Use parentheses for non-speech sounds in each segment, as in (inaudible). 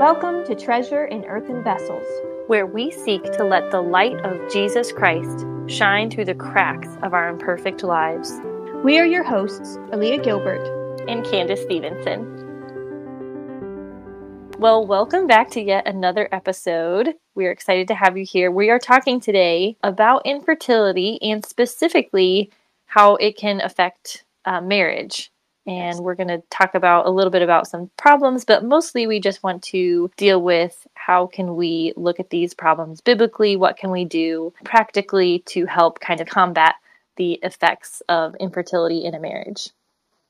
Welcome to Treasure in Earthen Vessels, where we seek to let the light of Jesus Christ shine through the cracks of our imperfect lives. We are your hosts, Aaliyah Gilbert and Candace Stevenson. Well, welcome back to yet another episode. We are excited to have you here. We are talking today about infertility and specifically how it can affect uh, marriage and we're going to talk about a little bit about some problems but mostly we just want to deal with how can we look at these problems biblically? What can we do practically to help kind of combat the effects of infertility in a marriage?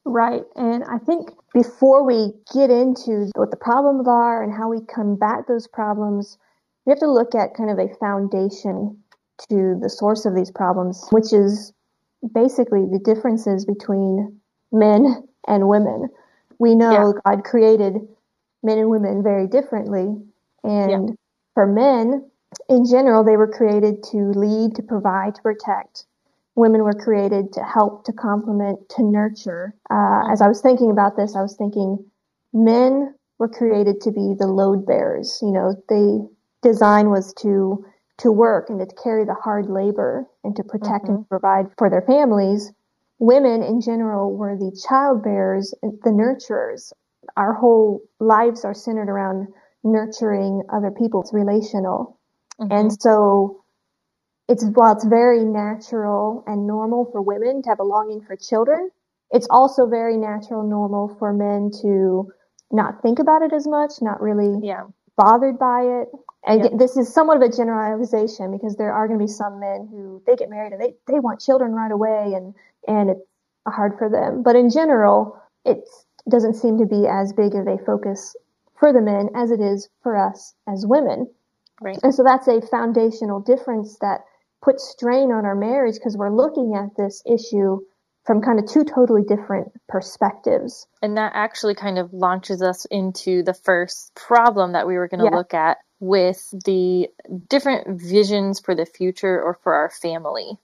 Right. And i think before we get into what the problems are and how we combat those problems we have to look at kind of a foundation to the source of these problems which is basically the differences between men and women. We know yeah. God created men and women very differently. And yeah. for men, in general, they were created to lead, to provide, to protect. Women were created to help, to complement, to nurture. Uh, as I was thinking about this, I was thinking men were created to be the load bearers. You know, the design was to to work and to carry the hard labor and to protect mm-hmm. and provide for their families women in general were the child bearers, the nurturers. Our whole lives are centered around nurturing other people. It's relational. Mm-hmm. And so it's while it's very natural and normal for women to have a longing for children, it's also very natural, normal for men to not think about it as much, not really yeah. Bothered by it. And this is somewhat of a generalization because there are going to be some men who they get married and they, they want children right away and and it's hard for them. But in general, it doesn't seem to be as big of a focus for the men as it is for us as women. Right. And so that's a foundational difference that puts strain on our marriage because we're looking at this issue from kind of two totally different perspectives. And that actually kind of launches us into the first problem that we were going to yeah. look at with the different visions for the future or for our family.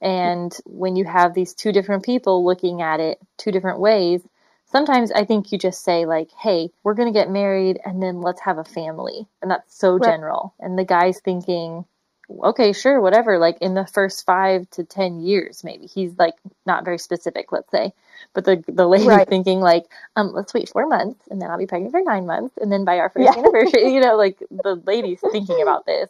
And when you have these two different people looking at it two different ways, sometimes I think you just say like, "Hey, we're going to get married and then let's have a family." And that's so right. general. And the guy's thinking, "Okay, sure, whatever." Like in the first 5 to 10 years maybe. He's like not very specific, let's say. But the the lady's right. thinking like, um, let's wait 4 months and then I'll be pregnant for 9 months and then by our first yeah. anniversary, (laughs) you know, like the lady's thinking about this.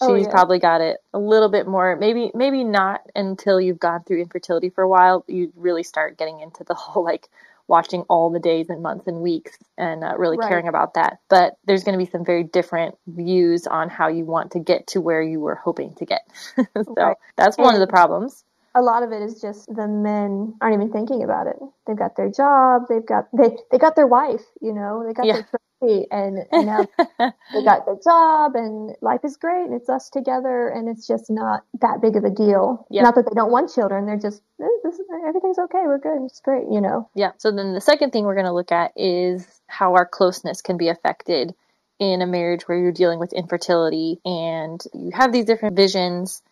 Oh, she's oh, yeah. probably got it a little bit more maybe maybe not until you've gone through infertility for a while you really start getting into the whole like watching all the days and months and weeks and uh, really right. caring about that but there's going to be some very different views on how you want to get to where you were hoping to get (laughs) so right. that's one of the problems a lot of it is just the men aren't even thinking about it. They've got their job, they've got they they got their wife, you know, they got yeah. their and, and now (laughs) they got their job, and life is great, and it's us together, and it's just not that big of a deal. Yep. Not that they don't want children, they're just eh, this, everything's okay, we're good, it's great, you know. Yeah. So then the second thing we're going to look at is how our closeness can be affected in a marriage where you're dealing with infertility and you have these different visions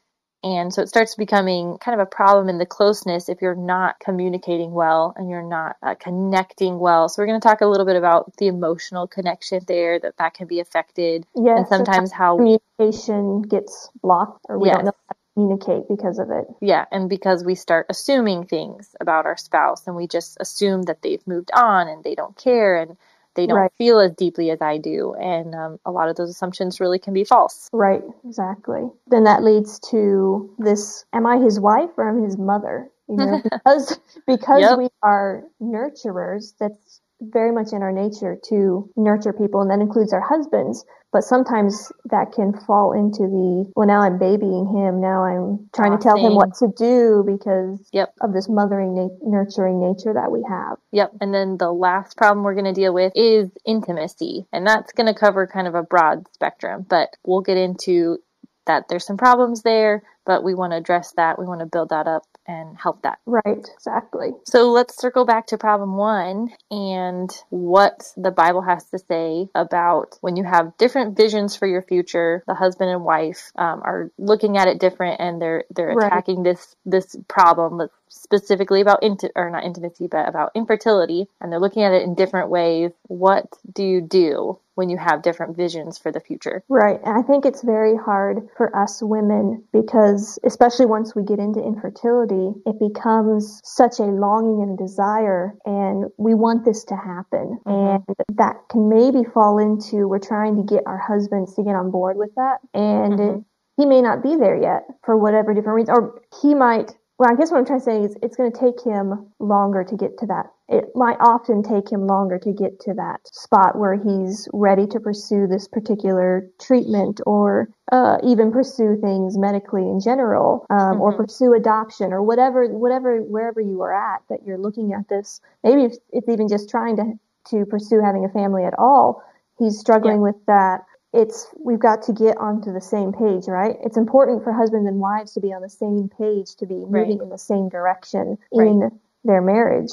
and so it starts becoming kind of a problem in the closeness if you're not communicating well and you're not uh, connecting well. So we're going to talk a little bit about the emotional connection there that that can be affected. Yes, and sometimes how communication gets blocked or we yes. don't know how to communicate because of it. Yeah, and because we start assuming things about our spouse and we just assume that they've moved on and they don't care and they don't right. feel as deeply as I do. And um, a lot of those assumptions really can be false. Right, exactly. Then that leads to this am I his wife or am I his mother? You know, (laughs) because because yep. we are nurturers, that's very much in our nature to nurture people, and that includes our husbands. But sometimes that can fall into the, well, now I'm babying him. Now I'm trying to tell him what to do because yep. of this mothering, na- nurturing nature that we have. Yep. And then the last problem we're going to deal with is intimacy. And that's going to cover kind of a broad spectrum, but we'll get into that there's some problems there, but we want to address that. We want to build that up and help that. Right, exactly. So let's circle back to problem one and what the Bible has to say about when you have different visions for your future. The husband and wife um, are looking at it different, and they're they're attacking right. this this problem. Let's specifically about inti- or not intimacy, but about infertility, and they're looking at it in different ways. What do you do when you have different visions for the future? Right. And I think it's very hard for us women because, especially once we get into infertility, it becomes such a longing and desire, and we want this to happen. Mm-hmm. And that can maybe fall into we're trying to get our husbands to get on board with that. And mm-hmm. it, he may not be there yet for whatever different reason, or he might well, I guess what I'm trying to say is it's going to take him longer to get to that. It might often take him longer to get to that spot where he's ready to pursue this particular treatment or uh, even pursue things medically in general um, mm-hmm. or pursue adoption or whatever, whatever, wherever you are at that you're looking at this. Maybe it's even just trying to, to pursue having a family at all. He's struggling yeah. with that it's we've got to get onto the same page, right? It's important for husbands and wives to be on the same page, to be moving right. in the same direction right. in their marriage.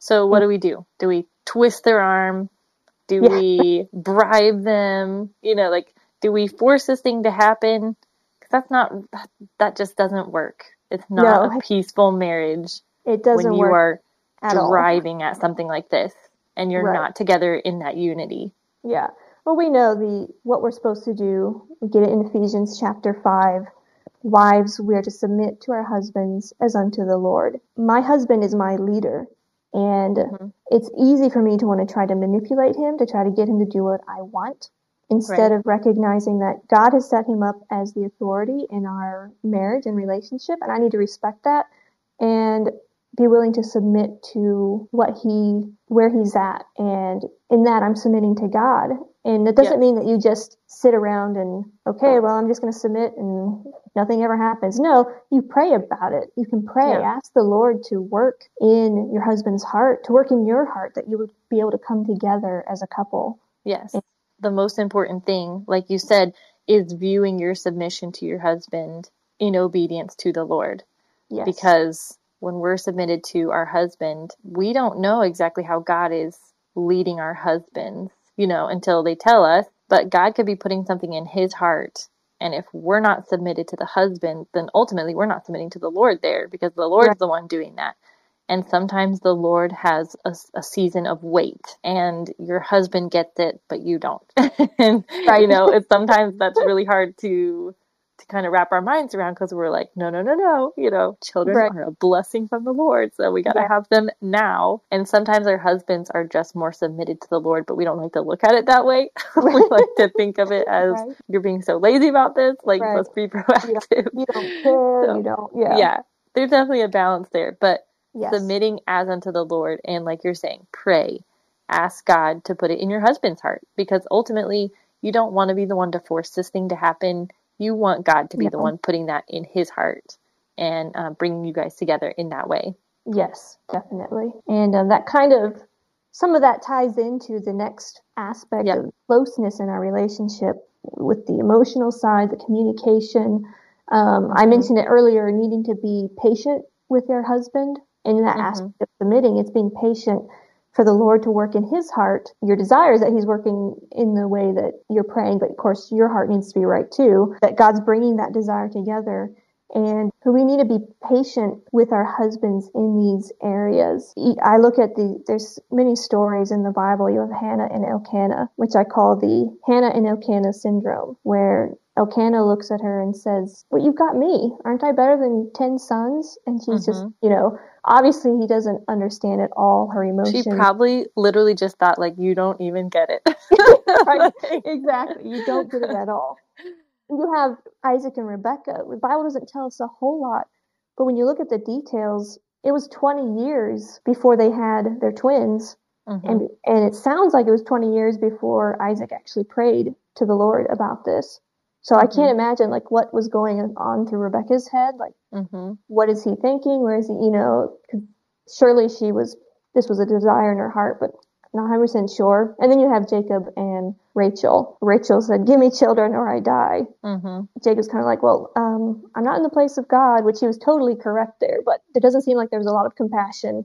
So what do we do? Do we twist their arm? Do yeah. we (laughs) bribe them? You know, like do we force this thing to happen? Cuz that's not that, that just doesn't work. It's not no. a peaceful marriage. It doesn't when you are driving all. at something like this and you're right. not together in that unity. Yeah. Well, we know the what we're supposed to do. We get it in Ephesians chapter 5. Wives, we are to submit to our husbands as unto the Lord. My husband is my leader, and mm-hmm. it's easy for me to want to try to manipulate him, to try to get him to do what I want, instead right. of recognizing that God has set him up as the authority in our marriage and relationship, and I need to respect that and be willing to submit to what he where he's at and in that i'm submitting to god and it doesn't mean that you just sit around and, okay, well, I'm just going to submit and nothing ever happens. No, you pray about it. You can pray. Yeah. Ask the Lord to work in your husband's heart, to work in your heart, that you would be able to come together as a couple. Yes. And, the most important thing, like you said, is viewing your submission to your husband in obedience to the Lord. Yes. Because when we're submitted to our husband, we don't know exactly how God is leading our husbands you know, until they tell us. But God could be putting something in his heart. And if we're not submitted to the husband, then ultimately we're not submitting to the Lord there because the Lord's right. the one doing that. And sometimes the Lord has a, a, season of wait, and your husband gets it, but you don't. (laughs) and right. you know, (laughs) it's sometimes that's really hard to to kind of wrap our minds around because we're like, no, no, no, no. You know, children right. are a blessing from the Lord, so we got to yeah. have them now. And sometimes our husbands are just more submitted to the Lord, but we don't like to look at it that way. (laughs) Right. we like to think of it (laughs) as right. you're being so lazy about this. Like, let's be proactive. You don't, you don't care. (laughs) So, you don't. Yeah. Yeah. There's definitely a balance there, but yes. submitting as unto the Lord, and like you're saying, pray, ask God to put it in your husband's heart, because ultimately you don't want to be the one to force this thing to happen you want God to be yeah. the one putting that in His heart and uh, bringing you guys together in that way. Yes, definitely. And uh, that kind of some of that ties into the next aspect yep. of closeness in our relationship with the emotional side, the communication. Um, I mm-hmm. mentioned it earlier, needing to be patient with your husband. And in that mm-hmm. aspect of submitting, it's being patient for the Lord to work in his heart. Your desire is that he's working in the way that you're praying, but of course your heart needs to be right too, that God's bringing that desire together. And we need to be patient with our husbands in these areas. I look at the, there's many stories in the Bible. You have Hannah and Elkanah, which I call the Hannah and Elkanah syndrome, where Elkanah looks at her and says, Well, you've got me. Aren't I better than 10 sons? And she's mm-hmm. just, you know, obviously he doesn't understand at all her emotions. She probably literally just thought, like, you don't even get it. (laughs) right. (laughs) Exactly. You don't get it at all. You have Isaac and Rebecca. The Bible doesn't tell us a whole lot, but when you look at the details, it was 20 years before they had their twins. Mm-hmm. And, and it sounds like it was 20 years before Isaac actually prayed to the Lord about this. So I can't mm-hmm. imagine like what was going on through Rebecca's head. Like, mm-hmm. what is he thinking? Where is he? You know, surely she was. This was a desire in her heart, but not 100 percent sure. And then you have Jacob and Rachel. Rachel said, "Give me children, or I die." Mm-hmm. Jacob's kind of like, "Well, um, I'm not in the place of God," which he was totally correct there. But it doesn't seem like there was a lot of compassion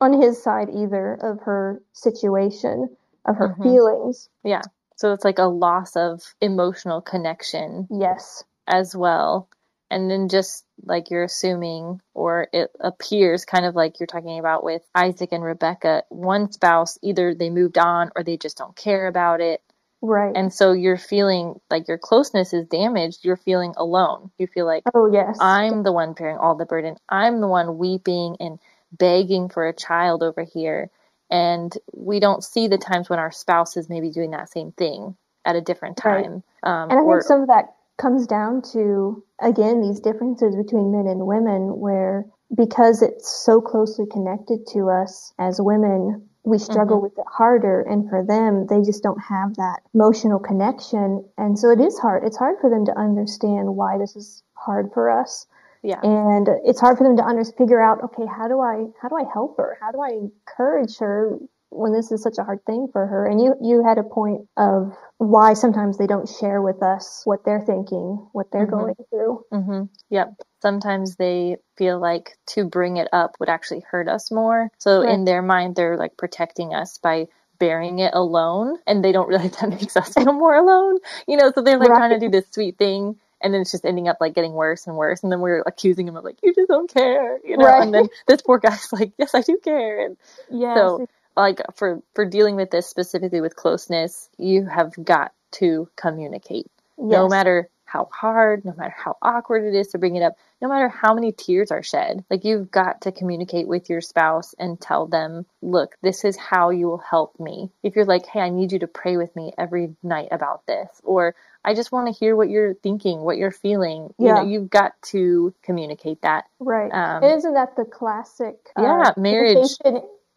on his side either of her situation, of her mm-hmm. feelings. Yeah. So it's like a loss of emotional connection. Yes. As well. And then just like you're assuming, or it appears kind of like you're talking about with Isaac and Rebecca, one spouse either they moved on or they just don't care about it. Right. And so you're feeling like your closeness is damaged. You're feeling alone. You feel like, oh, yes. I'm the one bearing all the burden. I'm the one weeping and begging for a child over here. And we don't see the times when our spouse is maybe doing that same thing at a different time. Right. Um, and I or, think some of that comes down to, again, these differences between men and women, where because it's so closely connected to us as women, we struggle mm-hmm. with it harder. And for them, they just don't have that emotional connection. And so it is hard. It's hard for them to understand why this is hard for us. Yeah. And it's hard for them to under, figure out, okay, how do I, how do I help her? How do I encourage her when this is such a hard thing for her. And you, you had a point of why sometimes they don't share with us what they're thinking, what they're mm-hmm. going through. Mm-hmm. Yep. Sometimes they feel like to bring it up would actually hurt us more. So right. in their mind, they're like protecting us by bearing it alone and they don't realize (laughs) that makes us feel more alone you know so they're like right. trying to do this sweet thing and then it's just ending up like getting worse and worse and then we're accusing him of like you just don't care you know right. and then this poor guy's like yes i do care and yes. so like for for dealing with this specifically with closeness, you have got to communicate. Yes. No matter how hard, no matter how awkward it is to bring it up, no matter how many tears are shed, like you've got to communicate with your spouse and tell them, look, this is how you will help me. If you're like, hey, I need you to pray with me every night about this, or I just want to hear what you're thinking, what you're feeling. Yeah. You know, you've got to communicate that. Right. Um, Isn't that the classic? Uh, yeah, marriage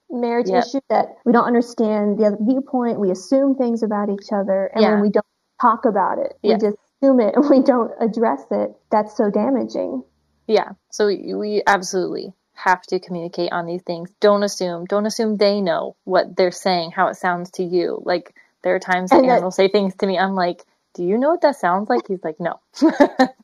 marriage yep. issue that we don't understand the other viewpoint. We assume things about each other, and yeah. when we don't talk about it, we just assume it and we don't address it. That's so damaging. Yeah. So we absolutely have to communicate on these things. Don't assume. Don't assume they know what they're saying, how it sounds to you. Like there are times that will say things to me. I'm like, do you know what that sounds like? He's like, no. (laughs) so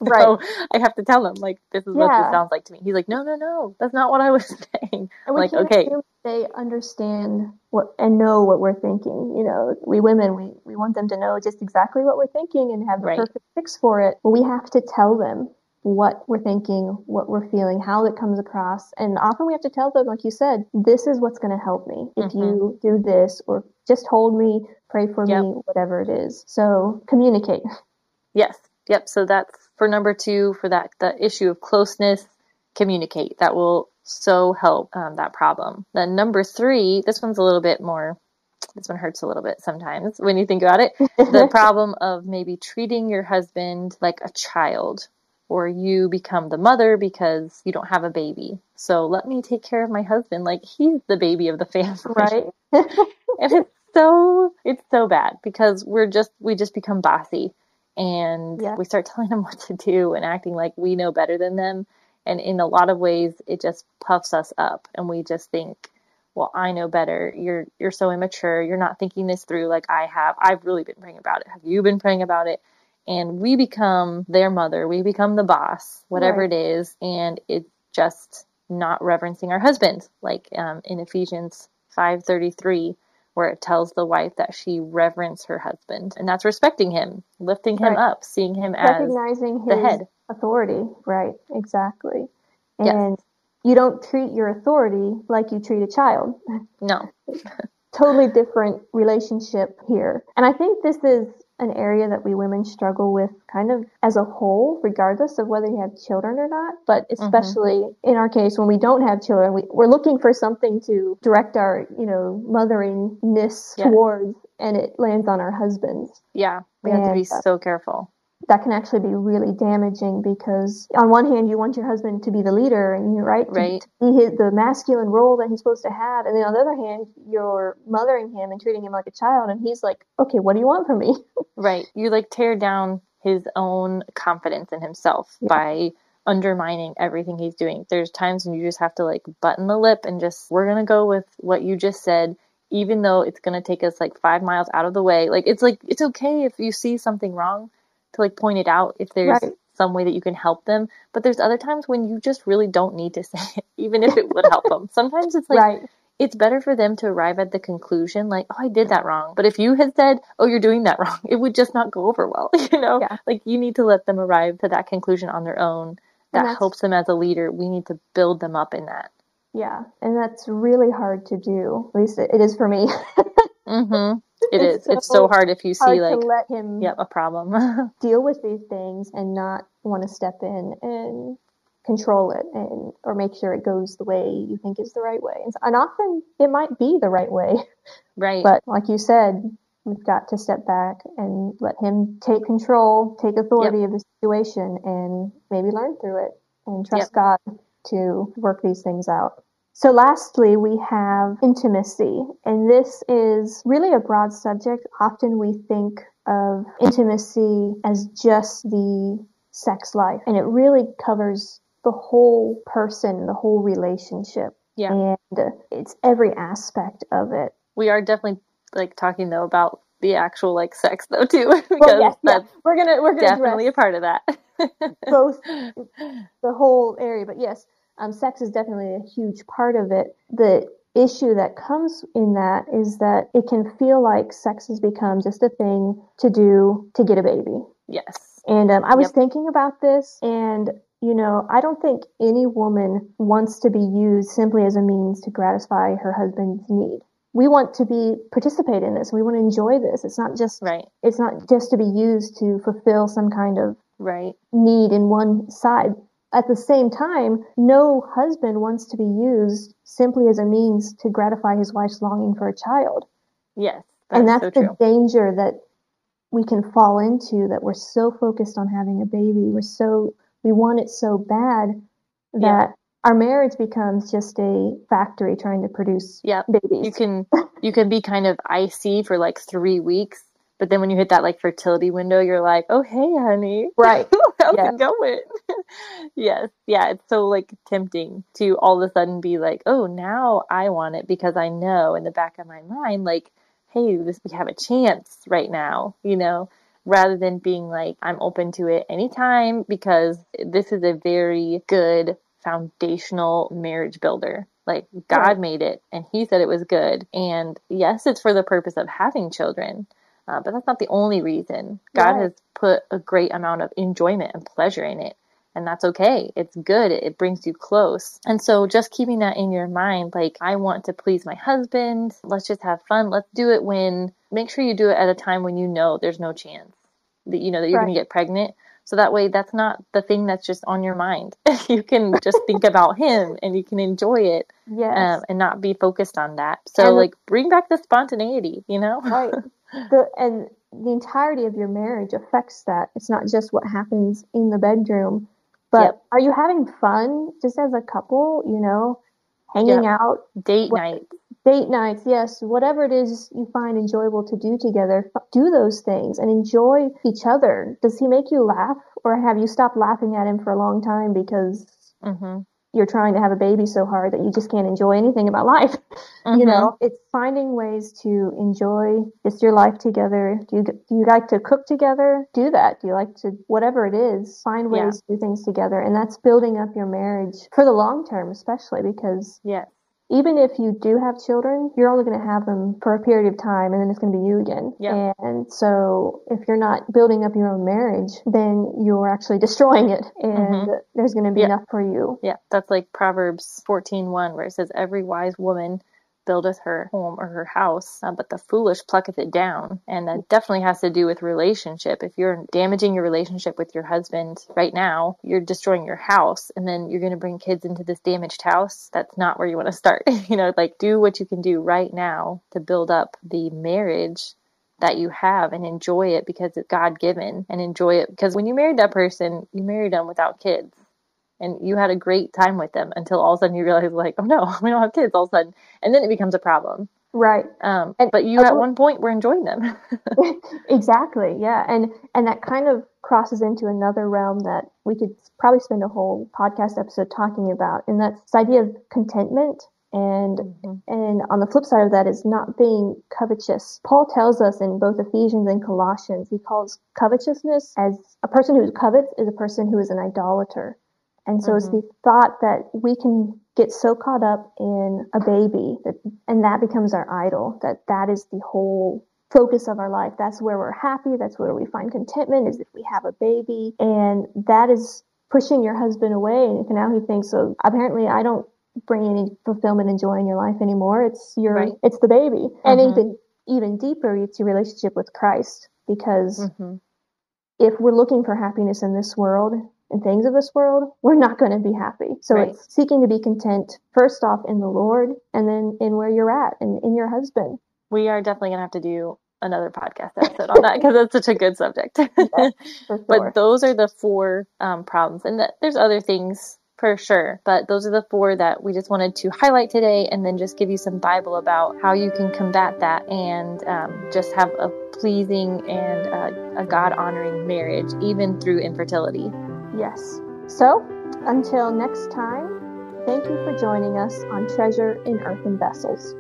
right. I have to tell him, like, this is yeah. what this sounds like to me. He's like, no, no, no, that's not what I was (laughs) saying. And like, okay. They understand what and know what we're thinking. You know, we women, we, we want them to know just exactly what we're thinking and have the right. perfect fix for it. But we have to tell them what we're thinking, what we're feeling, how it comes across. And often we have to tell them, like you said, this is what's going to help me. If mm-hmm. you do this or just hold me, pray for yep. me, whatever it is. So communicate. Yes. Yep. So that's for number two for that, the issue of closeness, communicate. That will so help um, that problem. Then number three, this one's a little bit more this one hurts a little bit sometimes when you think about it. (laughs) the problem of maybe treating your husband like a child, or you become the mother because you don't have a baby. So let me take care of my husband. Like he's the baby of the (laughs) family. Right. (laughs) and it's so it's so bad because we're just we just become bossy. And yeah. we start (laughs) telling them what to do and acting like we know better than them. And in a lot of ways it just puffs us up. And we just think well i know better. You're you're so immature. You're not thinking this through like i have. I've really been praying about it. Have you been praying about it and we become their mother we become the boss whatever right. it is and it's just not reverencing our husband like um, in ephesians 533 where it tells the wife that she reverence her husband, and that's respecting him, lifting him right. up, seeing him as recognizing the head authority. Right, exactly. And yes. you don't treat your authority like you treat a child. No. (laughs) totally different relationship here. And I think this is an area that we women struggle with kind of as a whole, regardless of whether you have children or not. But mm-hmm. especially mm-hmm. in our case, when we don't have children, we, we're looking for something to direct our, you know, motheringness yes. towards, and it lands on our husbands. Yeah, we and, have to be uh, so careful that can actually be really damaging because on one hand you want your husband to be the leader and you're right, right. to, be his, the masculine role that he's supposed to have. And then on the other hand you're mothering him and treating him like a child and he's like okay what do you want from me? (laughs) Right. You like tear down his own confidence in himself yeah. by undermining everything he's doing. There's times when you just have to like button the lip and just we're gonna go with what you just said even though it's gonna take us like five miles out of the way. Like it's like it's okay if you see something wrong to like point it out if there's right. some way that you can help them. But there's other times when you just really don't need to (laughs) say it, even if it would help them. Sometimes it's like right. it's better for them to arrive at the conclusion like, oh, I did that wrong. But if you had said, oh, you're doing that (laughs) wrong, it would just not go over well. (laughs) You know, yeah. like you need to let them arrive to that conclusion on their own. That helps them as a leader. We need to build them up in that. Yeah, and that's really hard to do. At least it, it is for me. mm-hmm. It it's is. So it's so hard if you see like let him yep a problem (laughs) deal with these things and not want to step in and control it and or make sure it goes the way you think is the right way. And, and often it might be the right way. Right. But like you said, we've got to step back and let him take control, take authority yep. of the situation and maybe learn through it and trust yep. God to work these things out. So lastly, we have intimacy, and this is really a broad subject. Often we think of intimacy as just the sex life, and it really covers the whole person, the whole relationship. Yeah. And it's every aspect of it. We are definitely like talking though about the actual like sex though too (laughs) because well, yes, that's yeah. we're gonna we're gonna definitely a part of that (laughs) both the whole area but yes um, sex is definitely a huge part of it the issue that comes in that is that it can feel like sex has become just a thing to do to get a baby yes and um, i was yep. thinking about this and you know, I don't think any woman wants to be used simply as a means to gratify her husband's need. We want to be participate in this. We want to enjoy this. It's not just right. It's not just to be used to fulfill some kind of right need in one side. At the same time, no husband wants to be used simply as a means to gratify his wife's longing for a child. Yes. That and that's so the true. danger that we can fall into that we're so focused on having a baby. We're so we want it so bad that yeah. our marriage becomes just a factory trying to produce yep. babies. You can (laughs) you can be kind of icy for like three weeks, but then when you hit that like fertility window, you're like, oh hey honey, right? (laughs) How's it going? Yes, yeah. It's so like tempting to all of a sudden be like, oh now I want it because I know in the back of my mind like, hey, this we have a chance right now, you know rather than being like, I'm open to it anytime because this is a very good foundational marriage builder. Like God made it and he said it was good. And yes, it's for the purpose of having children. Uh, but that's not the only reason. God has put a great amount of enjoyment and pleasure in it. And that's okay. It's good. It, brings you close. And so just keeping that in your mind, like, I want to please my husband. Let's just have fun. Let's do it when make sure you do it at a time when you know there's no chance that you know that you're right. going to get pregnant. So that way, that's not the thing that's just on your mind. (laughs) you can just think about him and you can enjoy it, yes. um, and not be focused on that. So, and like, bring back the spontaneity, you know? (laughs) right. The, and the entirety of your marriage affects that. It's not just what happens in the bedroom, but yep. are you having fun just as a couple? You know, hanging yep. out, date what, night, date nights, yes, whatever it is you find enjoyable to do together, do those things and enjoy each other. Does he make you laugh or have you stopped laughing at him for a long time because mm-hmm. You're trying to have a baby so hard that you just can't enjoy anything about life? Mm-hmm. (laughs) You know, it's finding ways to enjoy just your life together. Do you, do you like to cook together? Do that. Do you like to, whatever it is, find ways yeah. to do things together. And that's building up your marriage for the long term, especially because yeah even if you do have children, you're only going to have them for a period of time and then it's going to be you again. Yeah. And so if you're not building up your own marriage, then you're actually destroying it and mm-hmm. there's going to be yeah. enough for you. Yeah. That's like Proverbs 14:1 where it says every wise woman buildeth her home or her house, uh, but the foolish plucketh it down. And that definitely has to do with relationship. If you're damaging your relationship with your husband right now, you're destroying your house, and then you're going to bring kids into this damaged house. That's not where you want to start. (laughs) you know, like do what you can do right now to build up the marriage that you have and enjoy it because it's God given and enjoy it because when you married that person, you married them without kids and you had a great time with them until all of a sudden you realize like oh no (laughs) we don't have kids all of a sudden and then it becomes a problem right um and, but you at one point were enjoying them (laughs) (laughs) exactly yeah and and that kind of crosses into another realm that we could probably spend a whole podcast episode talking about and that's this idea of contentment and mm-hmm. and on the flip side of that is not being covetous. Paul tells us in both Ephesians and Colossians, he calls covetousness as a person who covets is a person who is an idolater. And so mm-hmm. it's the thought that we can get so caught up in a baby that, and that becomes our idol, that that is the whole focus of our life. That's where we're happy. That's where we find contentment is if we have a baby. And that is pushing your husband away. And now he thinks, so apparently I don't bring any fulfillment and joy in your life anymore. It's your, right. it's the baby. Mm-hmm. And even, even deeper, it's your relationship with Christ because mm-hmm. if we're looking for happiness in this world and things of this world, we're not going to be happy. So right. it's seeking to be content first off in the Lord and then in where you're at and in your husband. We are definitely going to have to do another podcast episode on that because that's such a good subject. (laughs) yeah, (laughs) sure. But those are the four um, problems, and th- there's other things for sure. But those are the four that we just wanted to highlight today, and then just give you some Bible about how you can combat that and um, just have a pleasing and uh, a God honoring marriage, even through infertility. Yes. So until next time, thank you for joining us on Treasure in Earthen Vessels.